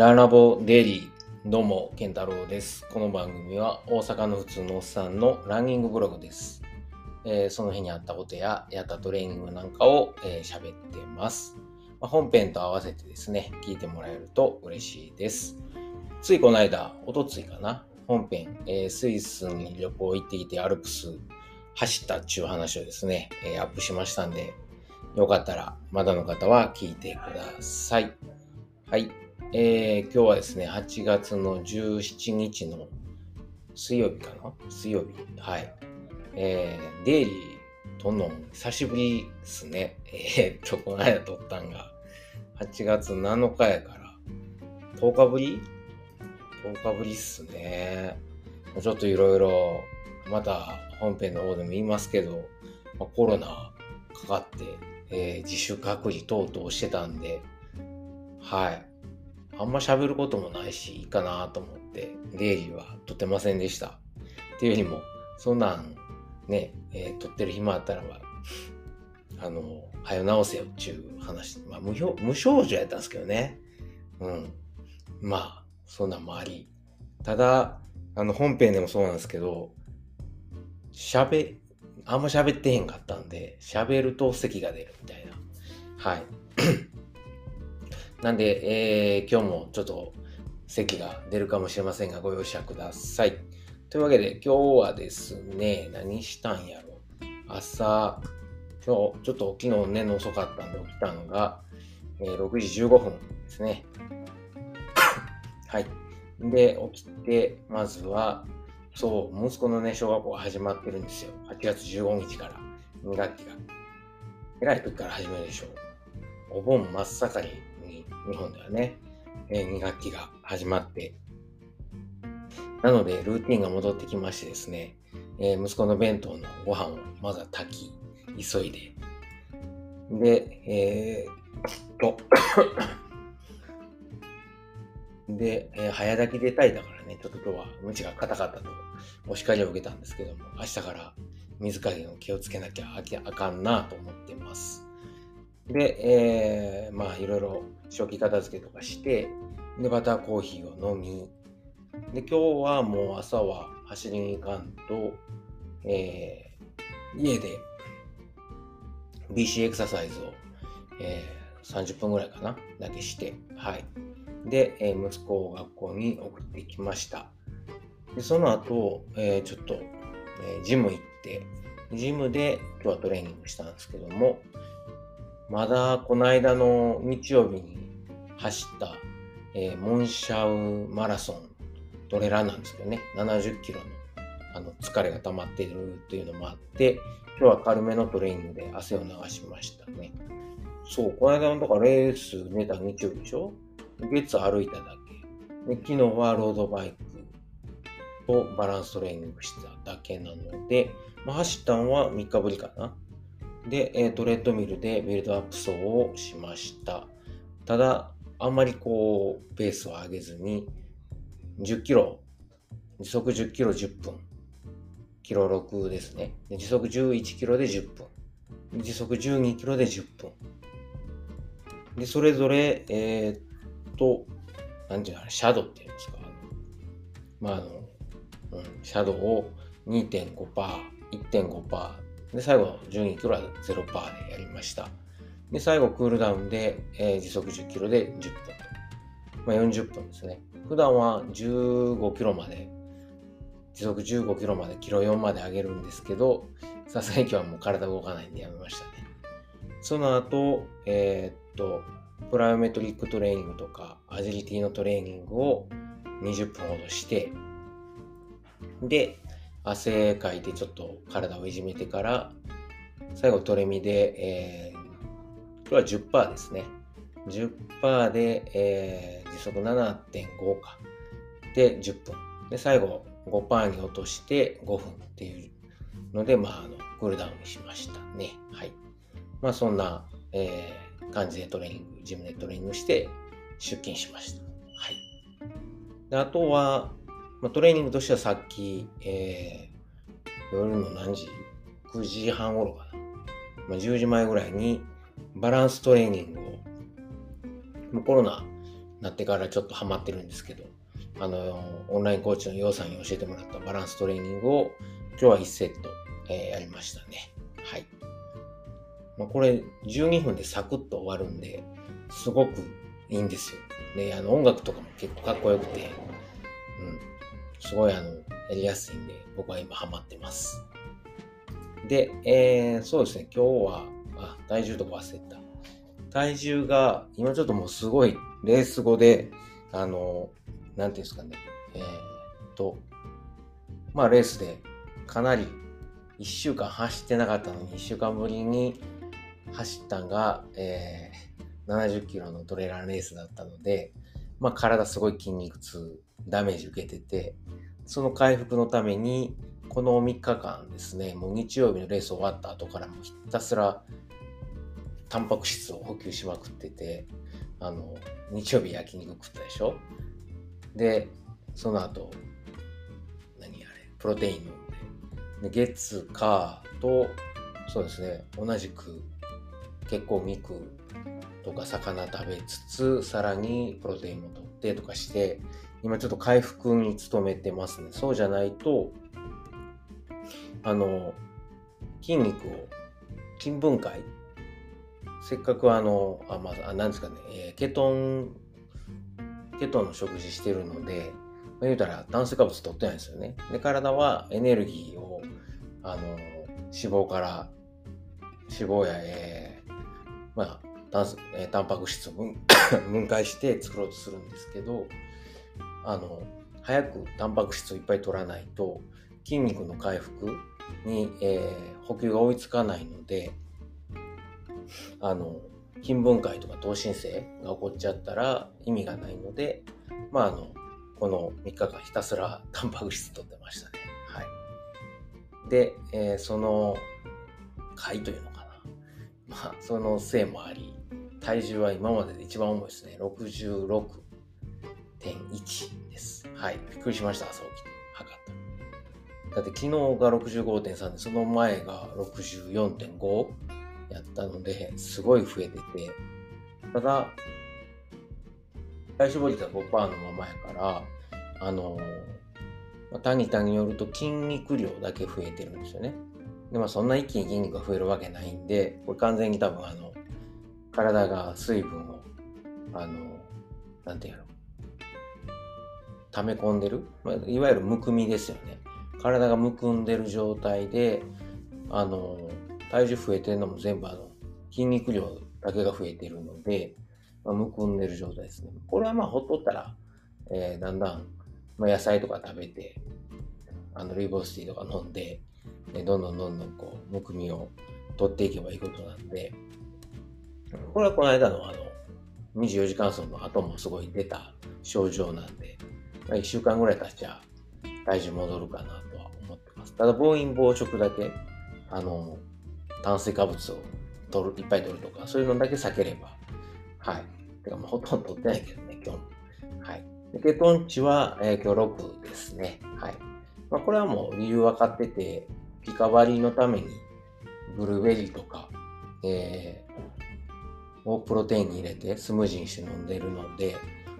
ララボデイリー、どうも、健太郎です。この番組は大阪の普通のおっさんのランニングブログです。えーその日にあったことややったトレーニングなんかを喋、えーってます、まあ本編と合わせてですね、聞いてもらえると嬉しいです。ついこの間、おとついかな、本編、えースイスに旅行行ってきてアルプス走ったっちゅう話をですね、えアップしましたんで、よかったらまだの方は聞いてください。はい。えー今日はですね、8月の17日の水曜日かな？水曜日。はい。えーデイリー撮んの久しぶりですね。えーっと、この間撮ったんが、8月7日やから、10日ぶり ?10 日ぶりっすね。ちょっといろいろ、また本編の方でも言いますけど、まあコロナかかって、えー自主隔離等々してたんで、はい。あんま喋ることもないし、いいかなと思って、デイリーは撮ってませんでした。っていうよりも、そんなん、ね、えー撮ってる暇あったらば、あの、はよ直せよっていう話。まあ、無表無症状やったんですけどね。うん。まあ、そんなんもあり。ただ、あの、本編でもそうなんですけど、喋、あんま喋ってへんかったんで、喋ると咳が出るみたいな。はい。なんで、えー今日もちょっと席が出るかもしれませんが、ご容赦ください。というわけで、今日はですね、何したんやろ朝、今日、ちょっと昨日寝の遅かったんで起きたのが、えー6時15分ですね。はい。で、起きて、まずは、そう、息子のね、小学校が始まってるんですよ。8月15日から、2学期が。偉い時から始めるでしょう。お盆真っ盛り日本ではね、え2学期が始まって、なのでルーティンが戻ってきましてですね、えー息子の弁当のご飯をまずは炊き、急いで、で、えーっと、で、えー早炊きで炊いたからね、ちょっと今日は無知が硬かったと。お叱りを受けたんですけども、明日から水加減を気をつけなきゃあきあかんなと思ってます。で、えーまあいろいろ初期片付けとかして、で、バターコーヒーを飲み、で、今日はもう朝は走りに行かんと、えー家で BC エクササイズを、えー30分ぐらいかなだけして、はい。で、えー息子を学校に送ってきました。で、その後、えーちょっと、えージム行って、ジムで今日はトレーニングしたんですけども、まだこの間の日曜日に走った、えーモンシャウマラソントレランなんですけどね、70キロのあの疲れが溜まっているっていうのもあって、今日は軽めのトレーニングで汗を流しましたね。そう、この間のとかレース寝た日曜日でしょ？月歩いただけ。で昨日はロードバイクとバランストレーニングしただけなので、まあ、走ったのは3日ぶりかな。で、えートレッドミルでビルドアップ走をしました。ただ、あんまりこう、ペースを上げずに、10キロ、時速10キロ10分、キロ6ですね。時速11キロで10分、時速12キロで10分。で、それぞれ、えーっと、なんていうの、シャドウっていうんですか？まあ、あの、うん、シャドウを2.5%、1.5%、で、最後、12キロは0%でやりました。で、最後、クールダウンで、えー時速10キロで10分と。まあ、40分ですね。普段は15キロまで、時速15キロまで、キロ4まで上げるんですけど、さすがに今日はもう体動かないんでやめましたね。その後、えーっと、プライオメトリックトレーニングとか、アジリティのトレーニングを20分ほどして、で、汗かいてちょっと体をいじめてから、最後トレミで、えー今日は10%ですね。10%で、えー時速7.5か。で、10分。で、最後5%に落として5分っていうので、まあ、あの、クールダウンしましたね。はい。まあ、そんな、えー感じでトレーニング、ジムでトレーニングして出勤しました。はい。であとは、まあ、トレーニングとしてはさっき、えー夜の何時 ?9 時半頃かな。まあ、10時前ぐらいにバランストレーニングを、もうコロナなってからちょっとハマってるんですけど、あの、オンラインコーチの洋さんに教えてもらったバランストレーニングを今日は1セット、えー、やりましたね。はい。まあ、これ12分でサクッと終わるんで、すごくいいんですよ。で、あの音楽とかも結構かっこよくて、うん、すごいあの、やりやすいんで、僕は今ハマってます。で、えー、そうですね、今日は、あ、体重とか忘れた。体重が、今ちょっともうすごいレース後で、あの、なんていうんですかね、えー、っと、まあレースでかなり1週間走ってなかったのに1週間ぶりに走ったんが、えー、70キロのトレーラーレースだったので、まあ体すごい筋肉痛、ダメージ受けてて、その回復のために、この3日間ですね、もう日曜日のレース終わった後からもひたすらタンパク質を補給しまくってて、あの、日曜日焼肉食ったでしょ？で、その後、何あれ、プロテイン飲んで、で月、火と、そうですね、同じく結構肉とか魚食べつつ、さらにプロテインも取ってとかして、今ちょっと回復に努めてますね。そうじゃないと、あの、筋肉を、筋分解せっかくあの、あ、まあ、なんですかね、えー、ケトン、ケトンの食事してるので、まあ、言うたら炭水化物取ってないんですよね。で、体はエネルギーを、あの、脂肪から、脂肪や、えー、まあ、タンえ、タンパク質を 分解して作ろうとするんですけど、あの、早くタンパク質をいっぱい取らないと、筋肉の回復に、えー、補給が追いつかないので、あの、筋分解とか糖新生が起こっちゃったら意味がないので、まあ、あの、この3日間ひたすらタンパク質取ってましたね。はい。で、えー、その回というのかな。まあ、そのせいもあり、体重は今までで一番重いですね66。66.1です。はい。びっくりしました、朝起きて。測った。だって昨日が65.3で、その前が64.5やったので、すごい増えてて、ただ、体脂肪率は5%のままやから、あのまあ、タニタによると筋肉量だけ増えてるんですよね。でもそんな一気に筋肉が増えるわけないんで、これ完全に多分あの、体が水分を、あの、なんていうの、溜め込んでる、まあ、いわゆるむくみですよね。体がむくんでる状態で、あの、体重増えてるのも全部あの、筋肉量だけが増えてるので、まあ、むくんでる状態ですね。これはまあほっとったら、えー、だんだん、まあ、野菜とか食べて、あの、リボスティーとか飲んで、でどんどんどんどんこう、むくみを取っていけばいいことなんで、これはこの間のあの、24時間走の後もすごい出た症状なんで、まあ、1週間ぐらい経っちゃ体重戻るかなとは思ってます。ただ、暴飲暴食だけ、あの、炭水化物を取る、いっぱい取るとか、そういうのだけ避ければ、はい。てか、もうほとんど取ってないけどね、今日も。はい。でケトン値は、えー、今日6ですね。はい。まあ、これはもう理由分かってて、ピカバリーのために、ブルーベリーとか、えー、をプロテインに入れてスムージーにして飲んでるので、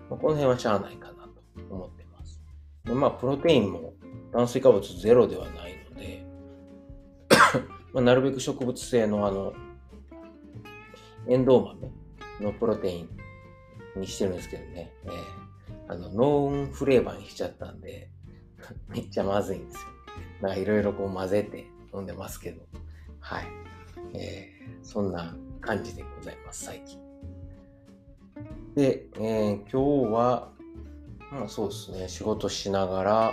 まあ、この辺はしゃあないかなと思って。まあ、プロテインも炭水化物ゼロではないので、まあ、なるべく植物性のあの、エンドウ豆のプロテインにしてるんですけどね、えー、あの、ノーンフレーバーにしちゃったんで、めっちゃまずいんですよ。なんかいろいろこう混ぜて飲んでますけど、はい。えー、そんな感じでございます、最近。で、えー、今日は、まあそうですね、仕事しながら、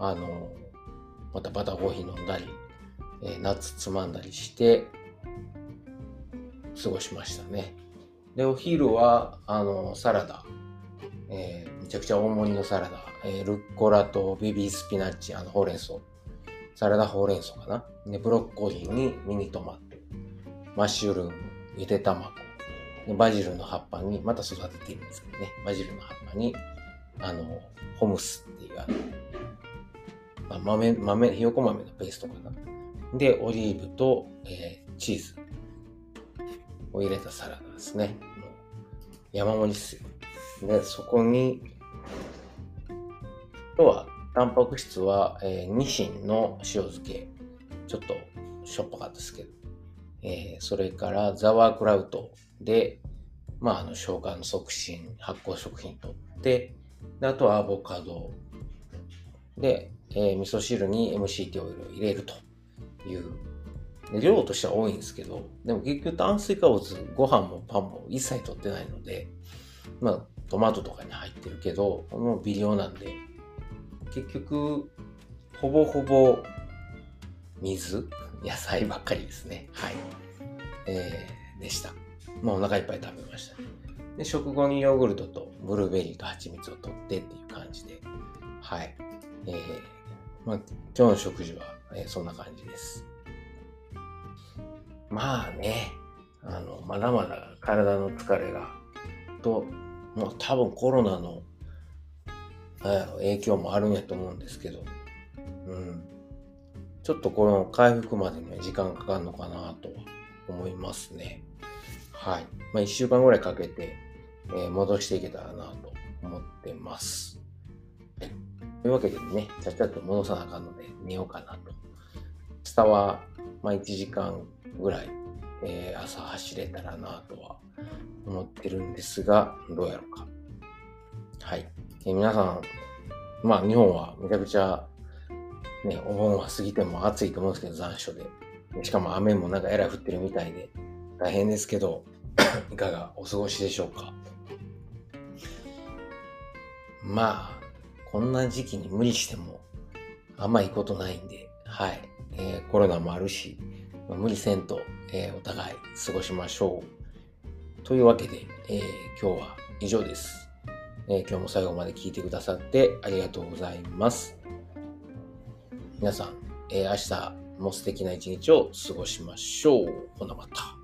あの、またバターコーヒー飲んだり、えー、ナッツつまんだりして、過ごしましたね。で、お昼は、あの、サラダ、えー、めちゃくちゃ大盛りのサラダ、えー、ルッコラとベビースピナッチ、あの、ほうれん草、サラダほうれん草かな。で、ブロッコリーにミニトマト、マッシュルーム、ゆで卵、バジルの葉っぱに、また育てているんですけどね、バジルの葉っぱに、あの、ホムスっていう、あの、豆、豆、ひよこ豆のペーストかな。で、オリーブと、えー、チーズを入れたサラダですね。もう山盛りっすよ。で、そこに、今日は、タンパク質は、えー、ニシンの塩漬け。ちょっとしょっぱかったですけど。えー、それからザワークラウトで、まあ、あの消化の促進、発酵食品とって、であとはアボカドで、えー、味噌汁に MCT オイルを入れるというで量としては多いんですけど、でも結局炭水化物、ご飯もパンも一切取ってないので、まあトマトとかに入ってるけど、もう微量なんで、結局、ほぼほぼ水、野菜ばっかりですね。はい。えー、でした。もうお腹いっぱい食べましたね。で、食後にヨーグルトとブルーベリーと蜂蜜を取ってっていう感じで、はい。えー、まあ、今日の食事は、えー、そんな感じです。まあね、あの、まだまだ体の疲れが、と、もう多分コロナの、影響もあるんやと思うんですけど、うん。ちょっとこの回復までには時間かかるのかなとは思いますね。はい。まあ、一週間ぐらいかけて、え、戻していけたらなと思ってます。というわけでね、ちゃっちゃっと戻さなあかんので寝ようかなと。下は、まあ、1時間ぐらい、えー、朝走れたらなとは思ってるんですが、どうやろうか。はい。えー、皆さん、まあ日本はめちゃくちゃね、お盆は過ぎても暑いと思うんですけど、残暑で。しかも雨もなんかえらい降ってるみたいで、大変ですけど、いかがお過ごしでしょうか。まあ、こんな時期に無理しても甘いいことないんで、はい。えー、コロナもあるし、まあ、無理せんと、えー、お互い過ごしましょう。というわけで、えー、今日は以上です、え今日も最後まで聞いてくださってありがとうございます。皆さん、え、明日も素敵な一日を過ごしましょう。ほなまた。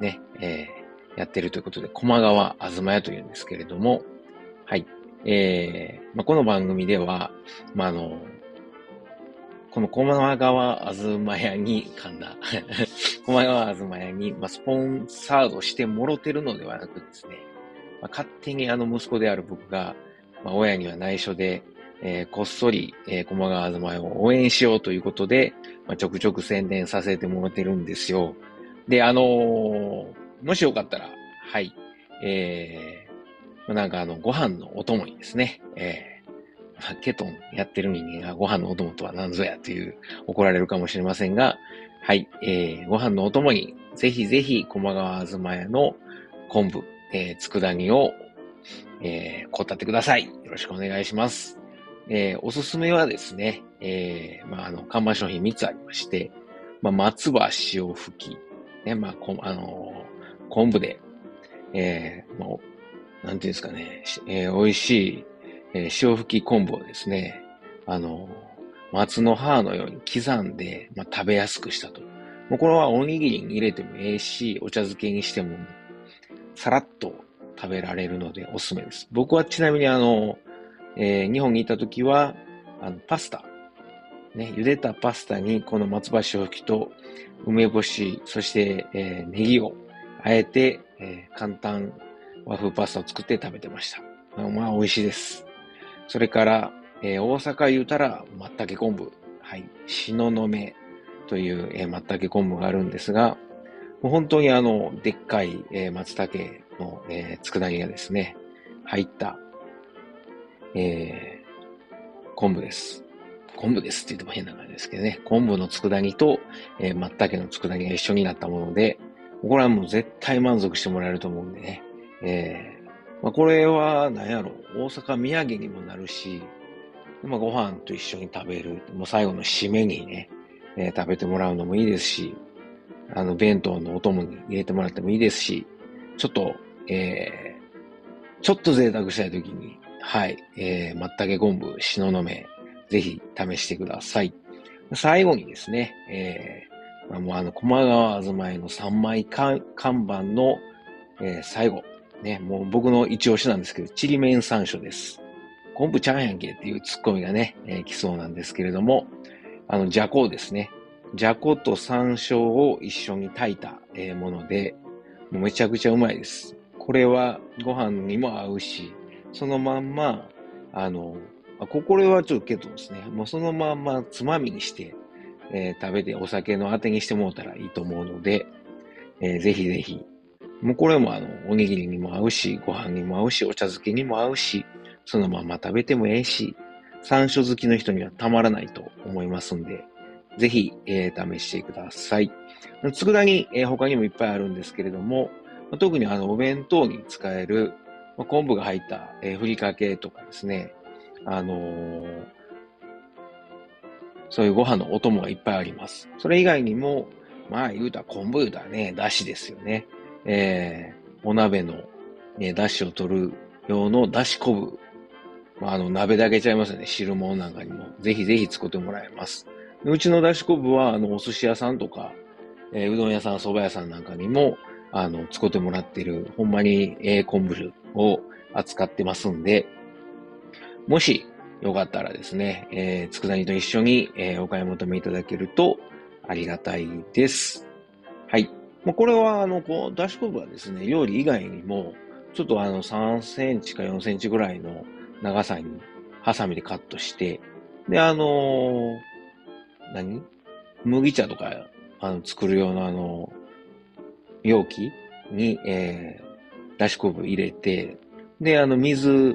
ね、えー、やってるということで、駒川あずま屋というんですけれども、はい、えー、まあ、この番組では、まあ、あの、この駒川あずま屋に、噛んだ、駒川あずま屋に、まあ、スポンサードしてもろてるのではなくですね、まあ、勝手にあの息子である僕が、まあ、親には内緒で、えー、こっそり、えー、駒川あずま屋を応援しようということで、まあ、ちょくちょく宣伝させてもらってるんですよ。で、あのー、もしよかったら、はい、えー、なんかあの、ご飯のお供にですね、えー、まあ、ケトンやってる人間がご飯のお供とは何ぞやという怒られるかもしれませんが、はい、えー、ご飯のお供に、ぜひぜひ、駒川あずま屋の昆布、えー、佃煮を、えー、こたってください。よろしくお願いします。えー、おすすめはですね、えー、まあ、あの、看板商品3つありまして、まあ、松葉塩吹き、ね、まあ、こあのー、昆布で、えー、まあ、なんていうんですかね、えー、美味しい、えー、潮吹き昆布をですね、あの、松の葉のように刻んで、まあ、食べやすくしたと。もうこれはおにぎりに入れてもええし、お茶漬けにしても、さらっと食べられるのでおすすめです。僕はちなみにあの、えー、日本にいた時は、あの、パスタ。ね、茹でたパスタにこの松葉塩吹きと梅干し、そして、えー、ネギをあえて、えー、簡単和風パスタを作って食べてました。まあ、美味しいです。それから、えー、大阪言うたら、まったけ昆布。はい。しののめという、えー、まったけ昆布があるんですが、もう本当にあの、でっかい、えー、松茸の、えー、佃煮がですね、入った、えー、昆布です。昆布ですって言っても変な感じですけどね。昆布の佃煮と、えー、松茸の佃煮が一緒になったもので、これはもう絶対満足してもらえると思うんでね。えー、まあ、これは何やろう、大阪土産にもなるし、まあ、ご飯と一緒に食べる、もう最後の締めにね、えー、食べてもらうのもいいですし、あの、弁当のお供に入れてもらってもいいですし、ちょっと、えー、ちょっと贅沢したいときに、はい、えー、まったけ昆布、しののめ、ぜひ試してください。最後にですね、えー、まあ、もうあの、駒川あずまいの3枚看板の、えー、最後、ね、もう僕の一押しなんですけど、ちりめん山椒です。昆布ちゃんやんけっていうツッコミがね、えー、来そうなんですけれども、あの、じゃこですね。じゃこと山椒を一緒に炊いた、え、もので、もうめちゃくちゃうまいです。これはご飯にも合うし、そのまんま、あの、あこれはちょっとけどですね、もうそのまんまつまみにして、えー、食べてお酒のあてにしてもらったらいいと思うので、えー、ぜひぜひ。もうこれもあの、おにぎりにも合うし、ご飯にも合うし、お茶漬けにも合うし、そのまま食べてもええし、山椒好きの人にはたまらないと思いますんで、ぜひ、えー、試してください。佃煮、えー、他にもいっぱいあるんですけれども、特にあの、お弁当に使える、昆布が入った、えー、ふりかけとかですね、あのー、そういうご飯のお供がいっぱいあります。それ以外にも、まあ言うたら昆布言うたらね、だしですよね。えー、お鍋の、ね、だしを取る用のだし昆布。まあ、あの、鍋だけちゃいますよね。汁物なんかにも。ぜひぜひ作ってもらえます。うちのだし昆布は、あの、お寿司屋さんとか、えー、うどん屋さん、蕎麦屋さんなんかにも、あの、使ってもらってる、ほんまに、えー、昆布を扱ってますんで、もし、よかったらですね、えー、佃煮と一緒に、えー、お買い求めいただけるとありがたいです。はい。まあ、これは、あの、こう、だし昆布はですね、料理以外にも、ちょっとあの、3センチか4センチぐらいの長さに、ハサミでカットして、で、あのー、何？麦茶とか、あの、作る用のあの、容器に、えー、だし昆布入れて、で、あの、水